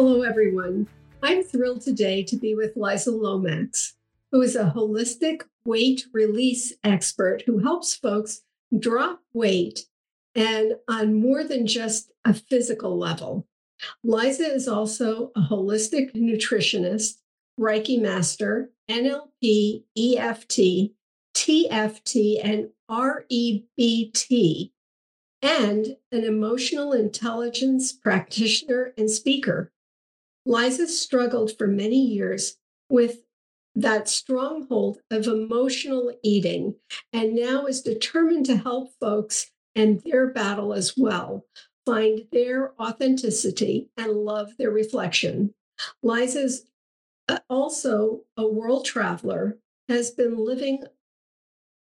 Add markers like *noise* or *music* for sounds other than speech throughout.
Hello, everyone. I'm thrilled today to be with Liza Lomax, who is a holistic weight release expert who helps folks drop weight and on more than just a physical level. Liza is also a holistic nutritionist, Reiki master, NLP, EFT, TFT, and REBT, and an emotional intelligence practitioner and speaker. Liza struggled for many years with that stronghold of emotional eating and now is determined to help folks and their battle as well find their authenticity and love their reflection. Liza's uh, also a world traveler, has been living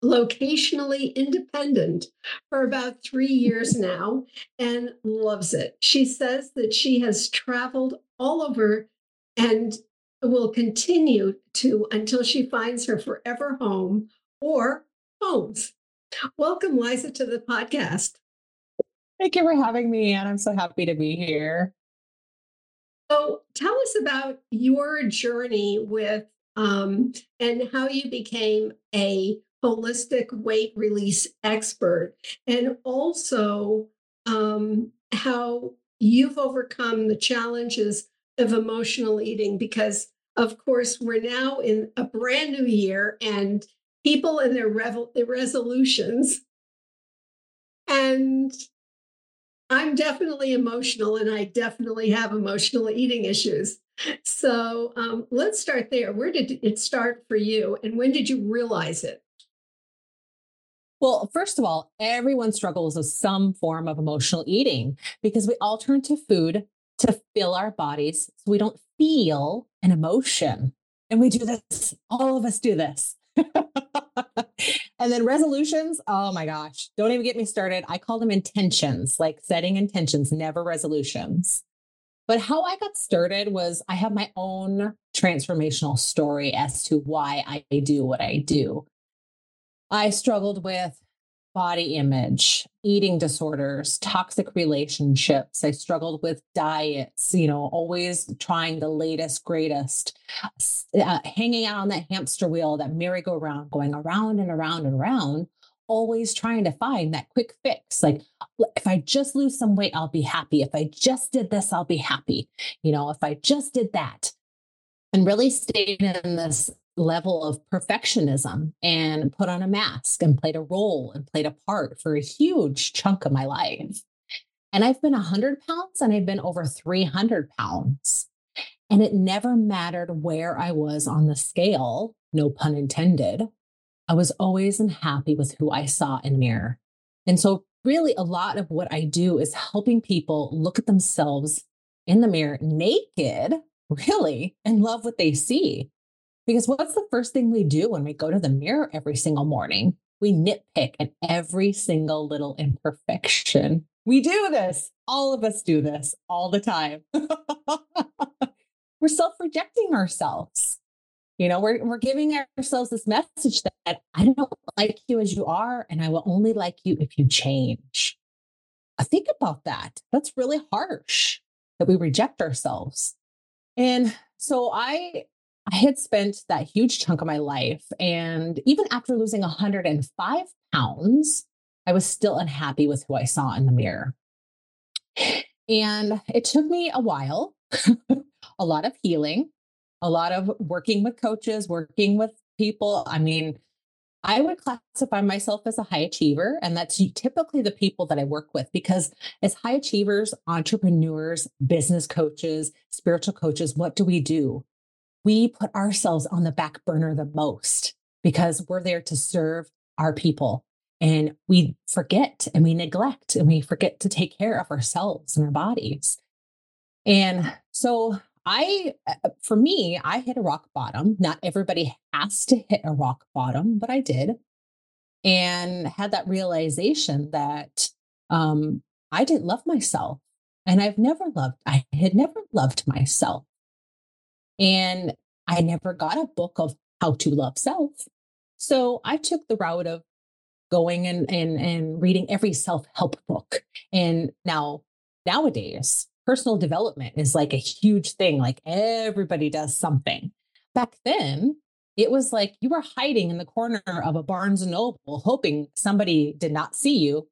locationally independent for about three years now and loves it. She says that she has traveled all over and will continue to until she finds her forever home or homes. Welcome, Liza, to the podcast. Thank you for having me, and I'm so happy to be here. So, tell us about your journey with um, and how you became a holistic weight release expert, and also um, how you've overcome the challenges of emotional eating because of course we're now in a brand new year and people and their, revel- their resolutions. And i'm definitely emotional and i definitely have emotional eating issues. So um, let's start there. Where did it start for you and when did you realize it? Well, first of all, everyone struggles with some form of emotional eating because we all turn to food to fill our bodies so we don't feel an emotion. And we do this, all of us do this. *laughs* and then resolutions, oh my gosh, don't even get me started. I call them intentions, like setting intentions, never resolutions. But how I got started was I have my own transformational story as to why I do what I do. I struggled with body image, eating disorders, toxic relationships. I struggled with diets, you know, always trying the latest, greatest, uh, hanging out on that hamster wheel, that merry-go-round, going around and around and around, always trying to find that quick fix. Like, if I just lose some weight, I'll be happy. If I just did this, I'll be happy. You know, if I just did that. And really stayed in this level of perfectionism and put on a mask and played a role and played a part for a huge chunk of my life. And I've been 100 pounds and I've been over 300 pounds. And it never mattered where I was on the scale, no pun intended. I was always unhappy with who I saw in the mirror. And so, really, a lot of what I do is helping people look at themselves in the mirror naked, really, and love what they see because what's the first thing we do when we go to the mirror every single morning? We nitpick at every single little imperfection. We do this. All of us do this all the time. *laughs* we're self rejecting ourselves. You know, we're, we're giving ourselves this message that I don't like you as you are, and I will only like you if you change. I think about that. That's really harsh that we reject ourselves. And so I I had spent that huge chunk of my life. And even after losing 105 pounds, I was still unhappy with who I saw in the mirror. And it took me a while, *laughs* a lot of healing, a lot of working with coaches, working with people. I mean, I would classify myself as a high achiever, and that's typically the people that I work with because, as high achievers, entrepreneurs, business coaches, spiritual coaches, what do we do? We put ourselves on the back burner the most because we're there to serve our people. And we forget and we neglect and we forget to take care of ourselves and our bodies. And so I, uh, for me, I hit a rock bottom. Not everybody has to hit a rock bottom, but I did. And had that realization that um, I didn't love myself. And I've never loved, I had never loved myself. And I never got a book of how to love self. So I took the route of going and, and, and reading every self help book. And now, nowadays, personal development is like a huge thing. Like everybody does something. Back then, it was like you were hiding in the corner of a Barnes and Noble, hoping somebody did not see you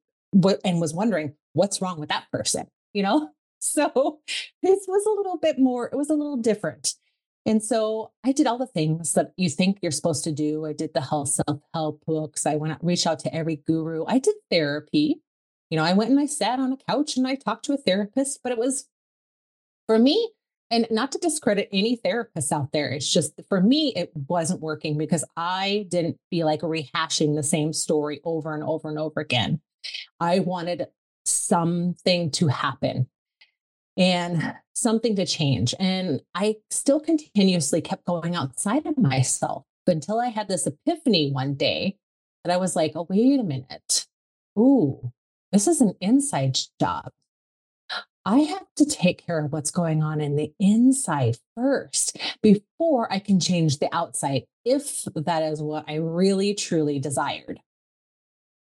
and was wondering what's wrong with that person, you know? *laughs* So this was a little bit more, it was a little different. And so I did all the things that you think you're supposed to do. I did the health self help books. I went out, reached out to every guru. I did therapy. You know, I went and I sat on a couch and I talked to a therapist, but it was for me, and not to discredit any therapists out there, it's just for me, it wasn't working because I didn't feel like rehashing the same story over and over and over again. I wanted something to happen and something to change. And I still continuously kept going outside of myself until I had this epiphany one day that I was like, oh, wait a minute. Ooh, this is an inside job. I have to take care of what's going on in the inside first before I can change the outside, if that is what I really truly desired.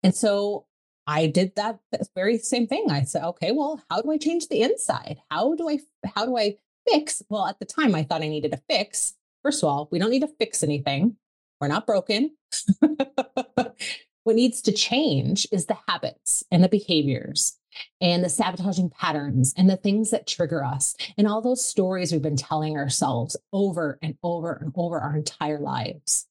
And so I did that very same thing. I said, okay, well, how do I change the inside? How do I how do I fix? Well, at the time I thought I needed a fix. First of all, we don't need to fix anything. We're not broken. *laughs* what needs to change is the habits and the behaviors and the sabotaging patterns and the things that trigger us and all those stories we've been telling ourselves over and over and over our entire lives.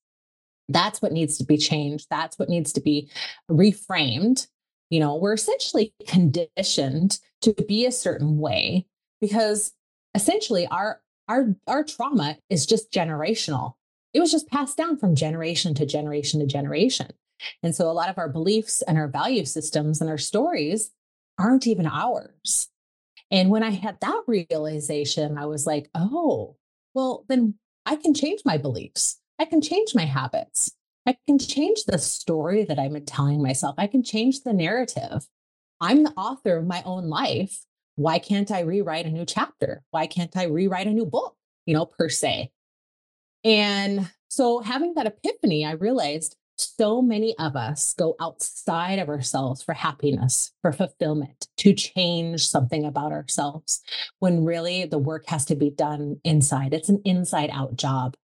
That's what needs to be changed. That's what needs to be reframed. You know, we're essentially conditioned to be a certain way because essentially our our our trauma is just generational. It was just passed down from generation to generation to generation. And so a lot of our beliefs and our value systems and our stories aren't even ours. And when I had that realization, I was like, oh, well, then I can change my beliefs. I can change my habits. I can change the story that I'm telling myself. I can change the narrative. I'm the author of my own life. Why can't I rewrite a new chapter? Why can't I rewrite a new book, you know, per se? And so having that epiphany, I realized so many of us go outside of ourselves for happiness, for fulfillment, to change something about ourselves, when really the work has to be done inside. It's an inside out job.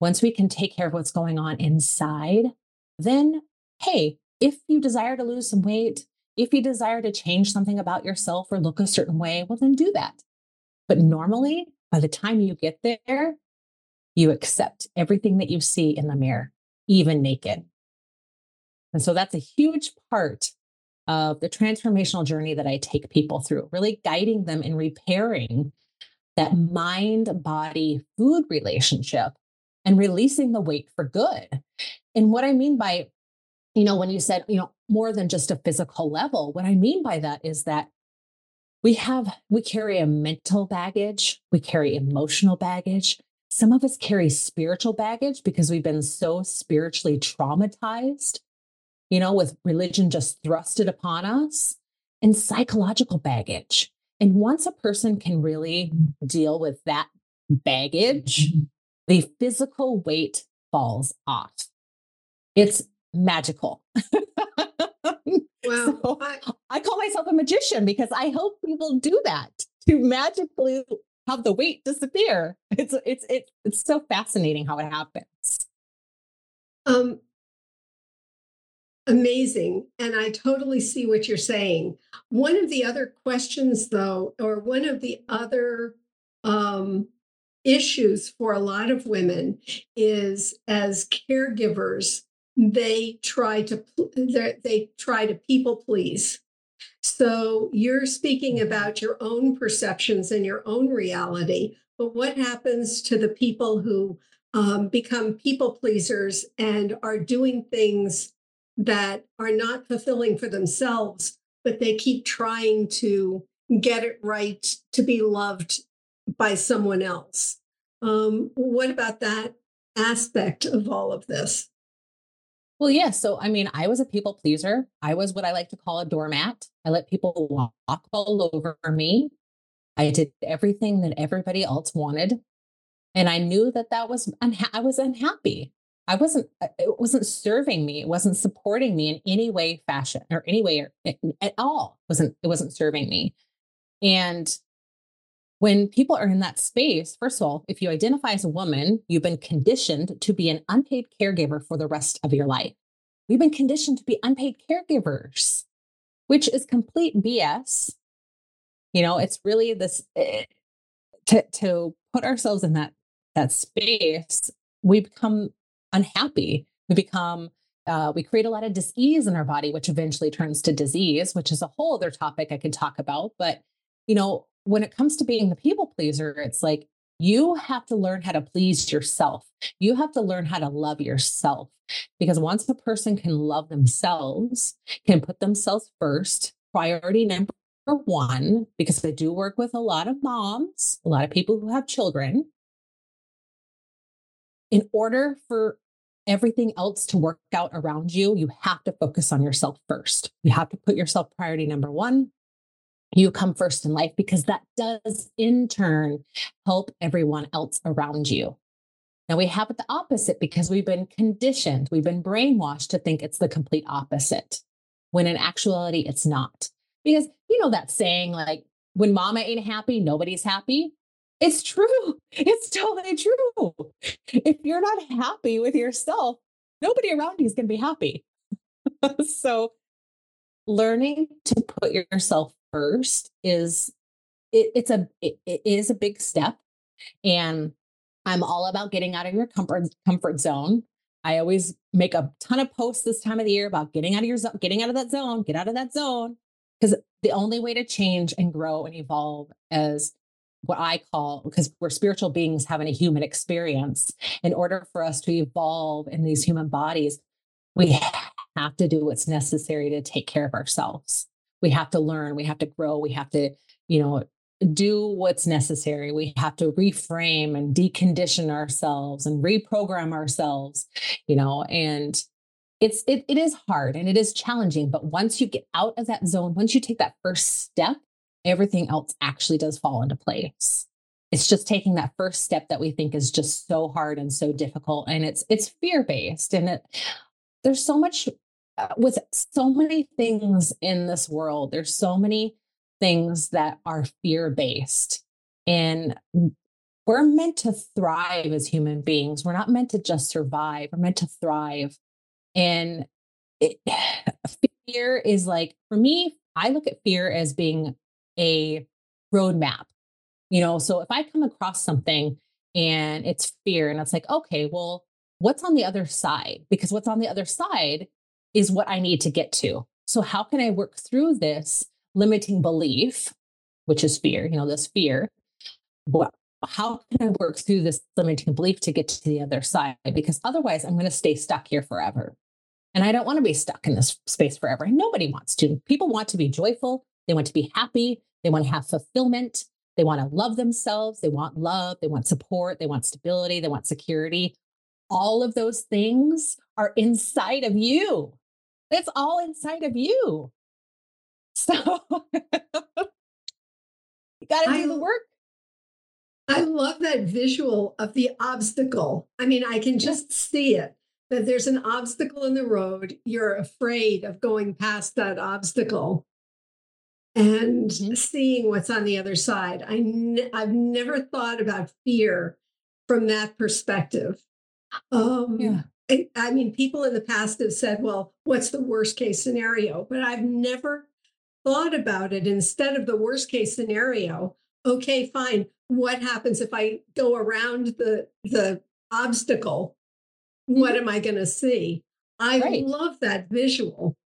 Once we can take care of what's going on inside, then, hey, if you desire to lose some weight, if you desire to change something about yourself or look a certain way, well, then do that. But normally, by the time you get there, you accept everything that you see in the mirror even naked. And so that's a huge part of the transformational journey that I take people through, really guiding them in repairing that mind body food relationship and releasing the weight for good. And what I mean by, you know, when you said, you know, more than just a physical level, what I mean by that is that we have, we carry a mental baggage, we carry emotional baggage, some of us carry spiritual baggage because we've been so spiritually traumatized, you know, with religion just thrusted upon us, and psychological baggage. And once a person can really deal with that baggage. The physical weight falls off. It's magical. *laughs* Well, so I, call myself a magician because I help people do that to magically have the weight disappear. It's it's it's it's so fascinating how it happens. Um amazing. And I totally see what you're saying. One of the other questions, though, or one of the other um, issues for a lot of women is as caregivers, they try to they try to people please. So you're speaking about your own perceptions and your own reality, but what happens to the people who um, become people pleasers and are doing things that are not fulfilling for themselves, but they keep trying to get it right to be loved by someone else. Um, what about that aspect of all of this? Well, yeah. So, I mean, I was a people pleaser. I was what I like to call a doormat. I let people walk all over me. I did everything that everybody else wanted. And I knew that that was, unha- I was unhappy. I wasn't, uh, it wasn't serving me. It wasn't supporting me in any way, fashion, or any way at all. It wasn't, it wasn't serving me. And when people are in that space, first of all, if you identify as a woman, you've been conditioned to be an unpaid caregiver for the rest of your life. We've been conditioned to be unpaid caregivers, which is complete BS. You know, it's really this eh, to to put ourselves in that that space. We become unhappy. We become uh, we create a lot of disease in our body, which eventually turns to disease, which is a whole other topic I could talk about. But you know, when it comes to being the people pleaser, it's like you have to learn how to please yourself. You have to learn how to love yourself because once a person can love themselves, can put themselves first, priority number one, because I do work with a lot of moms, a lot of people who have children. In order for everything else to work out around you, you have to focus on yourself first. You have to put yourself priority number one you come first in life because that does in turn help everyone else around you. Now we have it the opposite because we've been conditioned, we've been brainwashed to think it's the complete opposite, when in actuality, it's not. Because you know that saying, like, when mama ain't happy, nobody's happy. It's true. *laughs* It's totally true. If you're not happy with yourself, nobody around you is going to be happy. *laughs* so, learning to put yourself first is it, it's a it, it is a big step and i'm all about getting out of your comfort comfort zone i always make a ton of posts this time of the year about getting out of your zone getting out of that zone get out of that zone because the only way to change and grow and evolve as what I call because we're spiritual beings having a human experience. In order for us to evolve in these human bodies, we have to do what's necessary to take care of ourselves we have to learn, we have to grow, we have to, you know, do what's necessary. We have to reframe and decondition ourselves and reprogram ourselves, you know, and it's it, it is hard and it is challenging, but once you get out of that zone, once you take that first step, everything else actually does fall into place. It's just taking that first step that we think is just so hard and so difficult and it's it's fear-based and it there's so much Uh, with so many things in this world, there's so many things that are fear based. And we're meant to thrive as human beings. We're not meant to just survive, we're meant to thrive. And it, *sighs* fear is like, for me, I look at fear as being a roadmap. You know, so if I come across something and it's fear, and it's like, okay, well, what's on the other side? Because what's on the other side is what I need to get to. So, how can I work through this limiting belief, which is fear, you know, this fear? What, how can I work through this limiting belief to get to the other side? Because otherwise, I'm going to stay stuck here forever. And I don't want to be stuck in this space forever. Nobody wants to. People want to be joyful, they want to be happy, they want to have fulfillment, they want to love themselves, they want love, they want support, they want stability, they want security. All of those things are inside of you. It's all inside of you. So *laughs* you got to do the work. I love that visual of the obstacle. I mean, I can just see it that there's an obstacle in the road. You're afraid of going past that obstacle and mm-hmm. seeing what's on the other side. I n- I've never thought about fear from that perspective. Um, yeah. I mean, people in the past have said, well, what's the worst case scenario? But I've never thought about it instead of the worst case scenario. Okay, fine. What happens if I go around the the obstacle? What mm-hmm. am I going to see? I right. love that visual.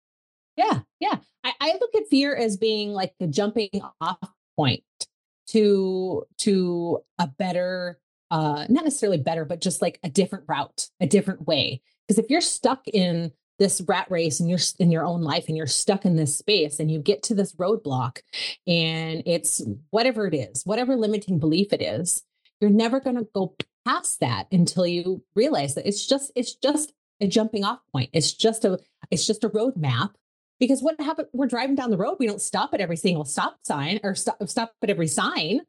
Yeah, yeah. I, I look at fear as being like the jumping off point to to a better uh not necessarily better but just like a different route a different way because if you're stuck in this rat race and you're in your own life and you're stuck in this space and you get to this roadblock and it's whatever it is whatever limiting belief it is you're never going to go past that until you realize that it's just it's just a jumping off point it's just a it's just a roadmap because what happened? We're driving down the road. We don't stop at every single stop sign or stop, stop at every sign.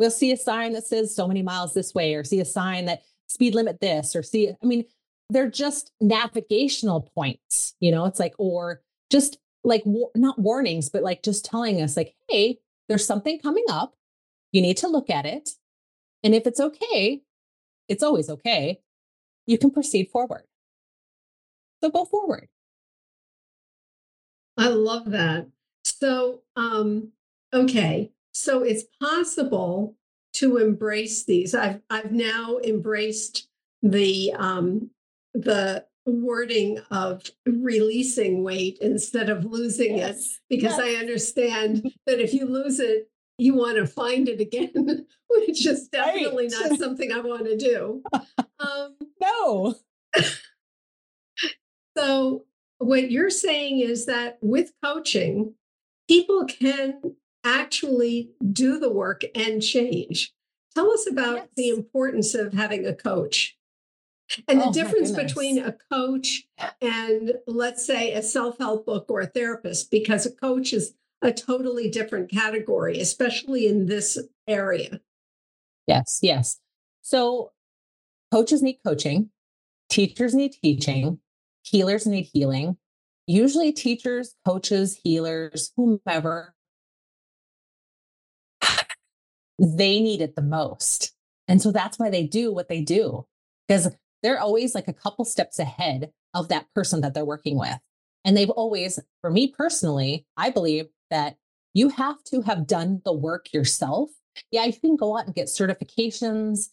We'll see a sign that says so many miles this way, or see a sign that speed limit this, or see, I mean, they're just navigational points, you know, it's like, or just like not warnings, but like just telling us, like, hey, there's something coming up. You need to look at it. And if it's okay, it's always okay. You can proceed forward. So go forward. I love that. So, um, okay, so it's possible to embrace these. I've I've now embraced the um, the wording of releasing weight instead of losing yes. it because yes. I understand that if you lose it, you want to find it again, *laughs* which is definitely right. not *laughs* something I want to do. Um, no. *laughs* so what you're saying is that with coaching, people can actually do the work and change. Tell us about yes. the importance of having a coach and the oh, difference between a coach and, let's say, a self help book or a therapist, because a coach is a totally different category, especially in this area. Yes, yes. So coaches need coaching, teachers need teaching, healers need healing. Usually, teachers, coaches, healers, whomever, they need it the most. And so that's why they do what they do, because they're always like a couple steps ahead of that person that they're working with. And they've always, for me personally, I believe that you have to have done the work yourself. Yeah, you can go out and get certifications.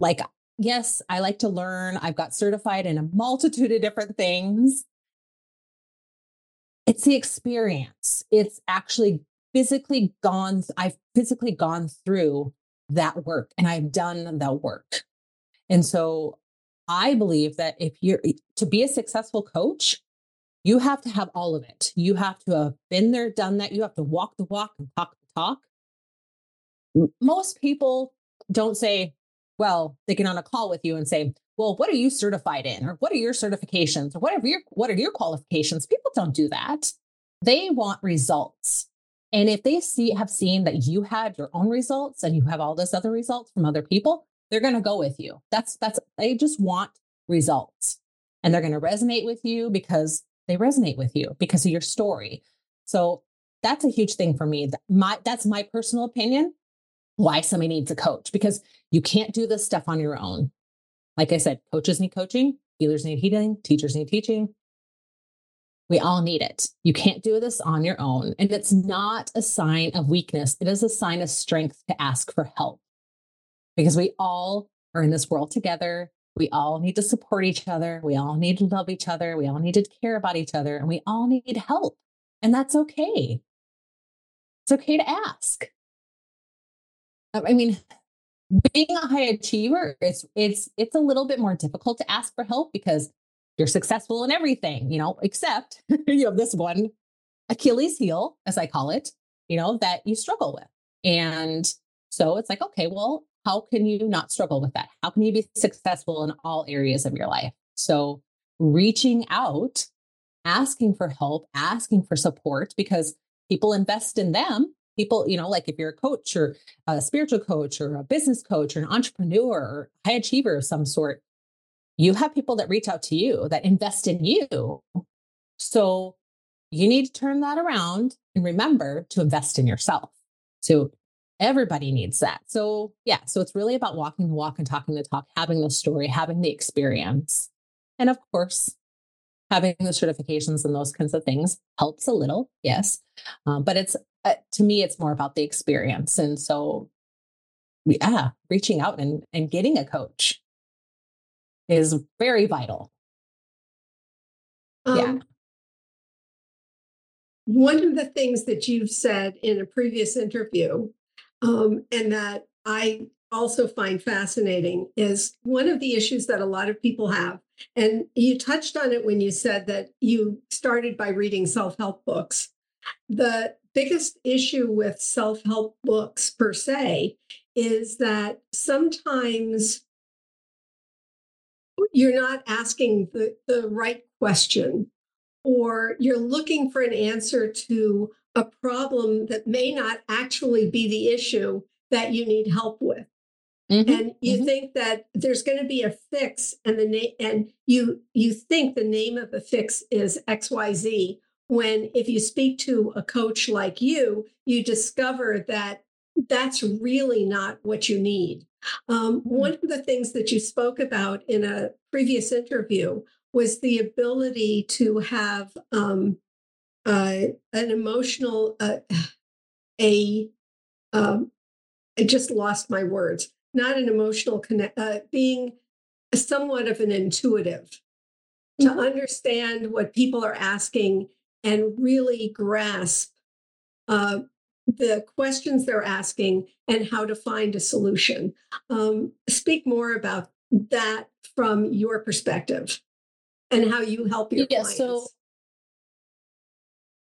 Like yes, I like to learn. I've got certified in a multitude of different things. It's the experience. It's actually physically gone, I've physically gone through that work and I've done the work. And so I believe that if you're to be a successful coach, you have to have all of it. You have to have been there, done that. You have to walk the walk and talk the talk. Most people don't say, well, they get on a call with you and say, well, what are you certified in? Or what are your certifications? Or whatever your what are your qualifications? People don't do that. They want results. And if they see have seen that you had your own results and you have all this other results from other people, they're going to go with you. That's that's they just want results. And they're going to resonate with you because they resonate with you because of your story. So that's a huge thing for me. My that's my personal opinion why somebody needs a coach because you can't do this stuff on your own. Like I said, coaches need coaching, healers need healing, teachers need teaching. We all need it. You can't do this on your own. And it's not a sign of weakness, it is a sign of strength to ask for help because we all are in this world together. We all need to support each other. We all need to love each other. We all need to care about each other and we all need help. And that's okay. It's okay to ask. I mean, being a high achiever, it's it's it's a little bit more difficult to ask for help because you're successful in everything, you know, except *laughs* you have this one Achilles heel, as I call it, you know, that you struggle with. And so it's like, okay, well, how can you not struggle with that? How can you be successful in all areas of your life? So reaching out, asking for help, asking for support because people invest in them people, you know, like if you're a coach or a spiritual coach or a business coach or an entrepreneur or high achiever of some sort, you have people that reach out to you that invest in you. So you need to turn that around and remember to invest in yourself. So everybody needs that. So yeah, so it's really about walking the walk and talking the talk, having the story, having the experience. And of course, having the certifications and those kinds of things helps a little, yes. Um, but it's uh, to me, it's more about the experience. And so, we yeah, reaching out and, and getting a coach is very vital. Um, yeah. One of the things that you've said in a previous interview, um, and that I also find fascinating, is one of the issues that a lot of people have. And you touched on it when you said that you started by reading self help books. The biggest issue with self help books per se is that sometimes you're not asking the, the right question or you're looking for an answer to a problem that may not actually be the issue that you need help with. Mm-hmm, and you mm-hmm. think that there's going to be a fix and the name and you you think the name of the fix is XYZ when if you speak to a coach like you you discover that that's really not what you need um, mm-hmm. one of the things that you spoke about in a previous interview was the ability to have um, uh, an emotional uh, *sighs* a um, I just lost my words. Not an emotional connect, uh, being somewhat of an intuitive mm-hmm. to understand what people are asking and really grasp uh, the questions they're asking and how to find a solution. Um, speak more about that from your perspective and how you help your yeah, clients. So,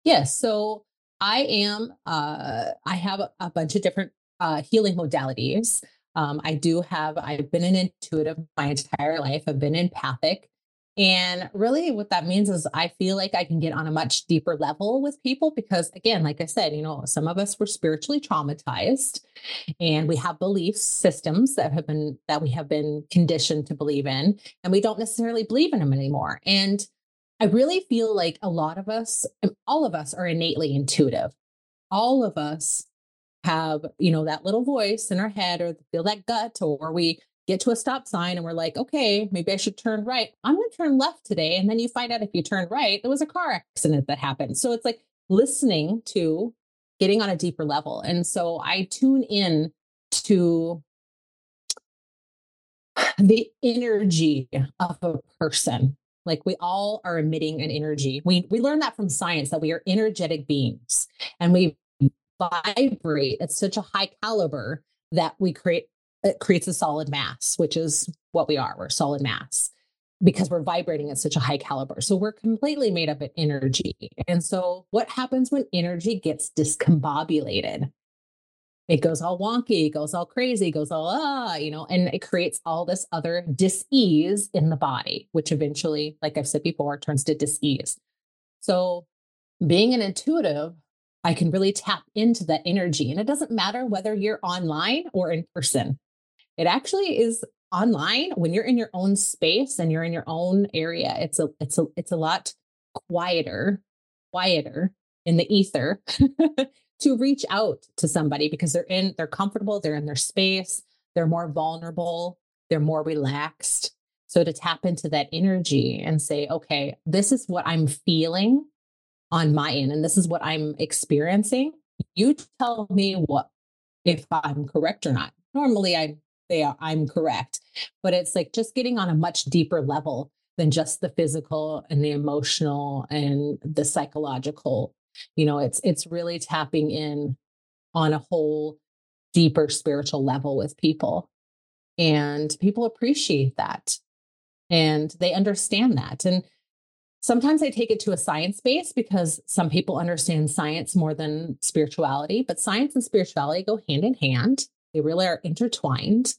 yes, so I am. Uh, I have a, a bunch of different uh, healing modalities. Um, I do have. I've been an intuitive my entire life. I've been empathic. And really, what that means is I feel like I can get on a much deeper level with people because, again, like I said, you know, some of us were spiritually traumatized and we have belief systems that have been, that we have been conditioned to believe in, and we don't necessarily believe in them anymore. And I really feel like a lot of us, um, all of us are innately intuitive. All of us have, you know, that little voice in our head or feel that gut, or we get to a stop sign and we're like, okay, maybe I should turn right. I'm going to turn left today. And then you find out if you turn right, there was a car accident that happened. So it's like listening to getting on a deeper level. And so I tune in to the energy of a person. Like we all are emitting an energy. We we learn that from science that we are energetic beings and we vibrate at such a high caliber that we create it creates a solid mass, which is what we are. We're solid mass because we're vibrating at such a high caliber. So we're completely made up of energy. And so what happens when energy gets discombobulated? It goes all wonky, it goes all crazy, it goes all ah, you know, and it creates all this other dis-ease in the body, which eventually, like I've said before, turns to dis-ease. So being an intuitive I can really tap into that energy. And it doesn't matter whether you're online or in person. It actually is online when you're in your own space and you're in your own area. It's a it's a it's a lot quieter, quieter in the ether *laughs* to reach out to somebody because they're in they're comfortable, they're in their space, they're more vulnerable, they're more relaxed. So to tap into that energy and say, okay, this is what I'm feeling on my end and this is what I'm experiencing. You tell me what if I'm correct or not. Normally I they are, I'm correct. But it's like just getting on a much deeper level than just the physical and the emotional and the psychological. You know, it's it's really tapping in on a whole deeper spiritual level with people. And people appreciate that. And they understand that. And sometimes I take it to a science base because some people understand science more than spirituality, but science and spirituality go hand in hand. They really are intertwined.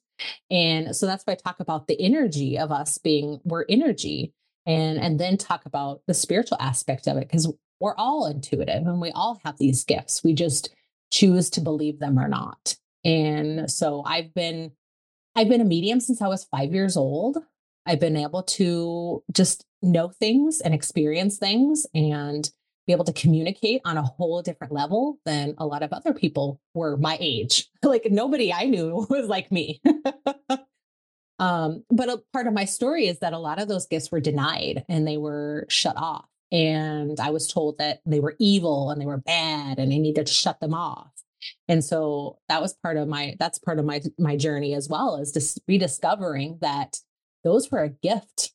And so that's why I talk about the energy of us being we're energy and and then talk about the spiritual aspect of it because we're all intuitive and we all have these gifts. We just choose to believe them or not. And so I've been I've been a medium since I was 5 years old. I've been able to just know things and experience things and be able to communicate on a whole different level than a lot of other people were my age. *laughs* like nobody I knew *laughs* was like me. *laughs* Um, but a part of my story is that a lot of those gifts were denied and they were shut off. And I was told that they were evil and they were bad and I needed to shut them off. And so that was part of my that's part of my my journey as well as just rediscovering that those were a gift.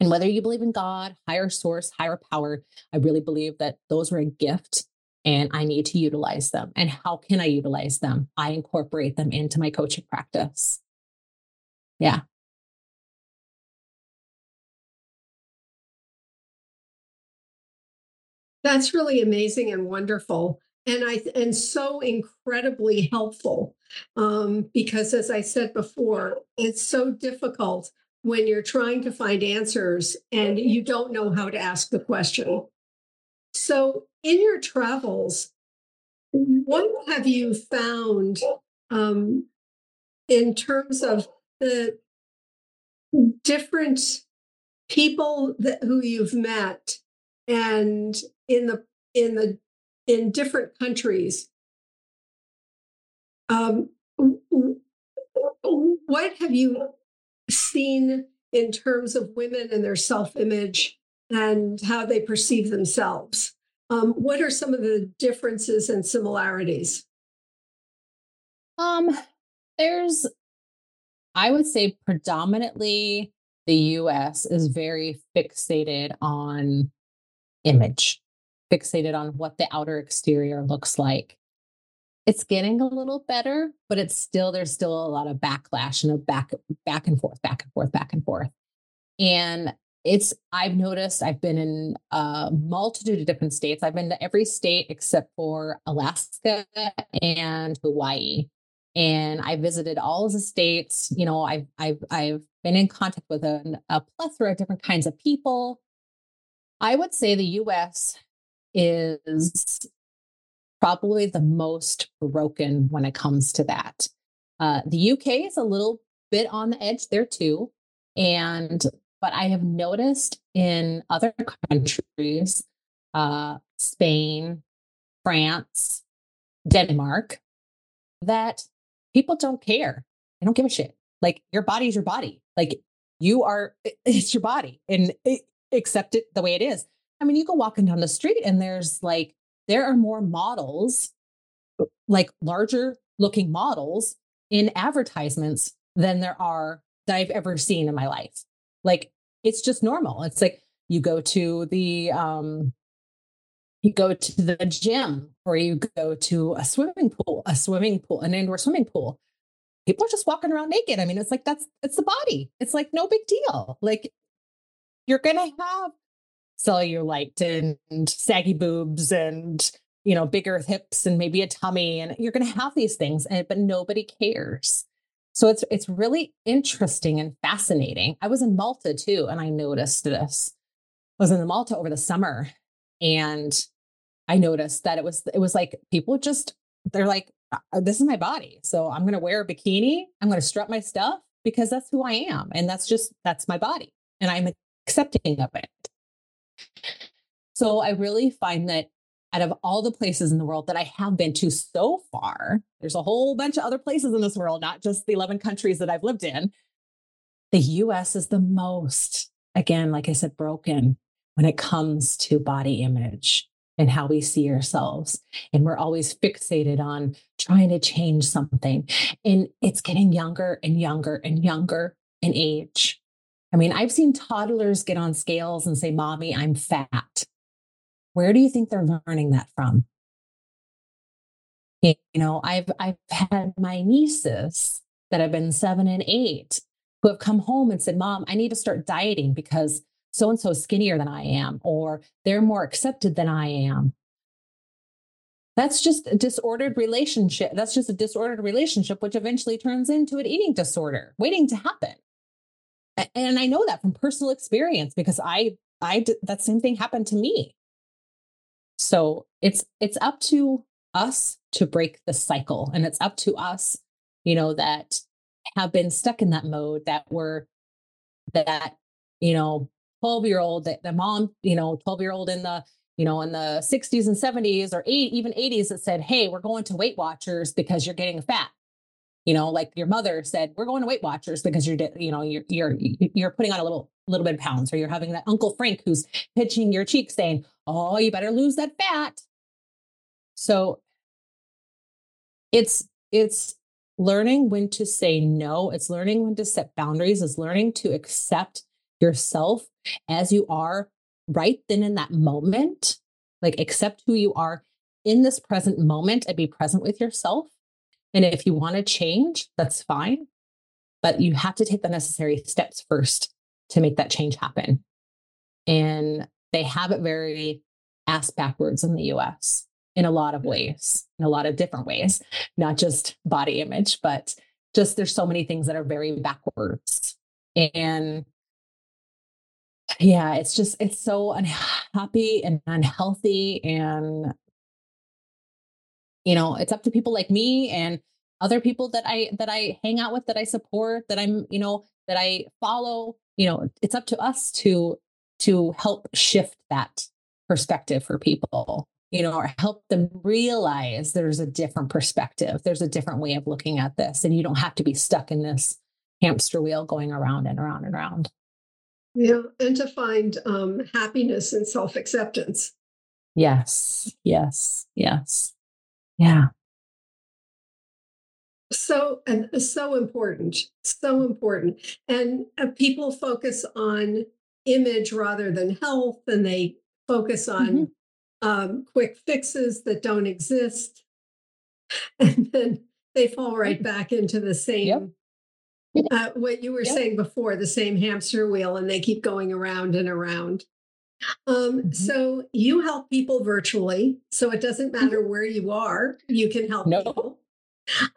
And whether you believe in God, higher source, higher power, I really believe that those were a gift and I need to utilize them. And how can I utilize them? I incorporate them into my coaching practice. Yeah. That's really amazing and wonderful. And I and so incredibly helpful um, because, as I said before, it's so difficult when you're trying to find answers and you don't know how to ask the question. So, in your travels, what have you found um, in terms of the different people that, who you've met and in the in the in different countries um, what have you seen in terms of women and their self-image and how they perceive themselves um, what are some of the differences and similarities um there's I would say predominantly the US is very fixated on image, fixated on what the outer exterior looks like. It's getting a little better, but it's still there's still a lot of backlash and a back back and forth, back and forth, back and forth. And it's I've noticed I've been in a multitude of different states. I've been to every state except for Alaska and Hawaii and I visited all of the states. You know, I've I've I've been in contact with a, a plethora of different kinds of people. I would say the U.S. is probably the most broken when it comes to that. Uh, the UK is a little bit on the edge there too, and but I have noticed in other countries, uh, Spain, France, Denmark, that people don't care. They don't give a shit. Like your body's your body. Like you are, it's your body and it, accept it the way it is. I mean, you go walking down the street and there's like, there are more models, like larger looking models in advertisements than there are that I've ever seen in my life. Like it's just normal. It's like you go to the um you go to the gym or you go to a swimming pool, a swimming pool, an indoor swimming pool. People are just walking around naked. I mean, it's like that's it's the body. It's like no big deal. Like you're gonna have cellulite and saggy boobs and you know bigger hips and maybe a tummy and you're going to have these things and, but nobody cares so it's it's really interesting and fascinating i was in malta too and i noticed this I was in malta over the summer and I noticed that it was it was like people just they're like uh, this is my body. So I'm going to wear a bikini, I'm going to strut my stuff because that's who I am and that's just that's my body and I'm accepting of it. So I really find that out of all the places in the world that I have been to so far, there's a whole bunch of other places in this world, not just the 11 countries that I've lived in. The US is the most, again, like I said, broken when it comes to body image and how we see ourselves. And we're always fixated on trying to change something. And it's getting younger and younger and younger in age. I mean, I've seen toddlers get on scales and say, Mommy, I'm fat. Where do you think they're learning that from? You know, I've I've had my nieces that have been seven and eight who have come home and said, Mom, I need to start dieting because so and so is skinnier than I am, or they're more accepted than I am. That's just a disordered relationship. That's just a disordered relationship, which eventually turns into an eating disorder waiting to happen. And I know that from personal experience because I, I that same thing happened to me. So it's it's up to us to break the cycle, and it's up to us, you know, that have been stuck in that mode that were that you know 12 year old that the mom, you know, 12 year old in the, you know, in the 60s and 70s or eight, even 80s that said, Hey, we're going to Weight Watchers because you're getting fat. You know, like your mother said, we're going to Weight Watchers because you're, you know, you're you're you're putting on a little little bit of pounds, or you're having that Uncle Frank who's pitching your cheek, saying, "Oh, you better lose that fat." So it's it's learning when to say no. It's learning when to set boundaries. It's learning to accept yourself as you are right then in that moment. Like accept who you are in this present moment and be present with yourself. And if you want to change, that's fine. But you have to take the necessary steps first to make that change happen. And they have it very ass backwards in the US in a lot of mm. ways, in a lot of different ways, not just body image, but just there's so many things that are very backwards. And yeah, it's just, it's so unhappy and unhealthy. And, you know, it's up to people like me and other people that I, that I hang out with, that I support, that I'm, you know, that I follow, you know, it's up to us to, to help shift that perspective for people you know, or help them realize there's a different perspective. There's a different way of looking at this. And you don't have to be stuck in this hamster wheel going around and around and around. Yeah. And to find um, happiness and self acceptance. Yes. Yes. Yes. Yeah. So, and so important, so important. And uh, people focus on image rather than health, and they focus on mm-hmm um, quick fixes that don't exist. *laughs* And then they fall right back into the same, yep. uh, what you were yep. saying before, the same hamster wheel, and they keep going around and around. Um, mm-hmm. So you help people virtually. So it doesn't mm-hmm. matter mm-hmm. where you are, you can help no. people.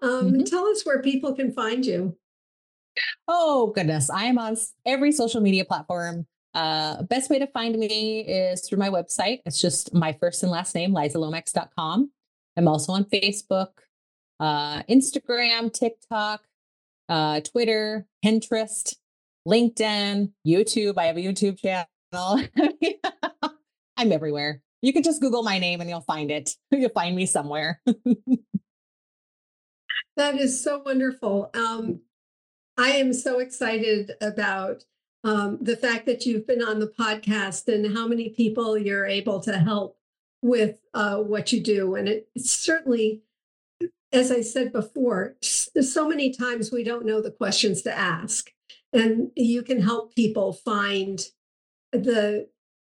Um, mm-hmm. Tell us where people can find you. Oh, goodness. I am on every social media platform. Uh, best way to find me is through my website. It's just my first and last name, lizalomax.com. I'm also on Facebook, uh, Instagram, TikTok, uh, Twitter, Pinterest, LinkedIn, YouTube. I have a YouTube channel. *laughs* I'm everywhere. You can just Google my name and you'll find it. *laughs* You'll find me somewhere. *laughs* that is so wonderful. Um, I am so excited about um, the fact that you've been on the podcast and how many people you're able to help with uh, what you do. And it, it's certainly, as I said before, so many times we don't know the questions to ask. And you can help people find the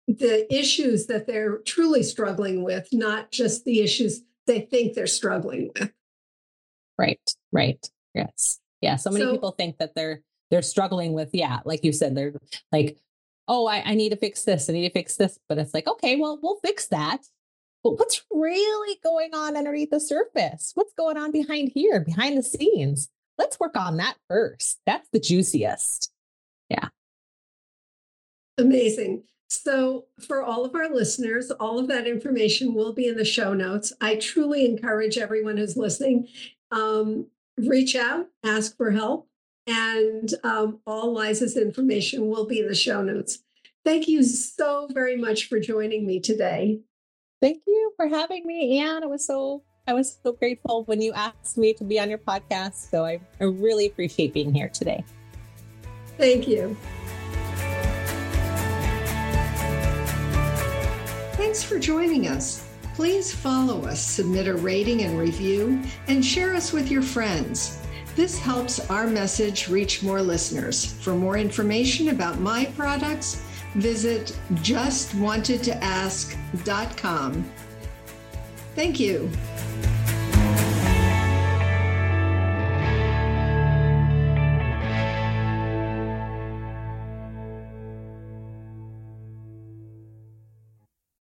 the issues that they're truly struggling with, not just the issues they think they're struggling with. Right, right. Yes. Yeah. So many so, people think that they're they're struggling with, yeah, like you said, they're like, oh, I, I need to fix this, I need to fix this. But it's like, okay, well, we'll fix that. But what's really going on underneath the surface? What's going on behind here, behind the scenes? Let's work on that first. That's the juiciest. Yeah. Amazing. So, for all of our listeners, all of that information will be in the show notes. I truly encourage everyone who's listening um, reach out, ask for help. And um, all Liza's information will be in the show notes. Thank you so very much for joining me today. Thank you for having me, Anne. It was so I was so grateful when you asked me to be on your podcast. So I, I really appreciate being here today. Thank you. Thanks for joining us. Please follow us, submit a rating and review, and share us with your friends. This helps our message reach more listeners. For more information about my products, visit justwantedtoask.com. Thank you.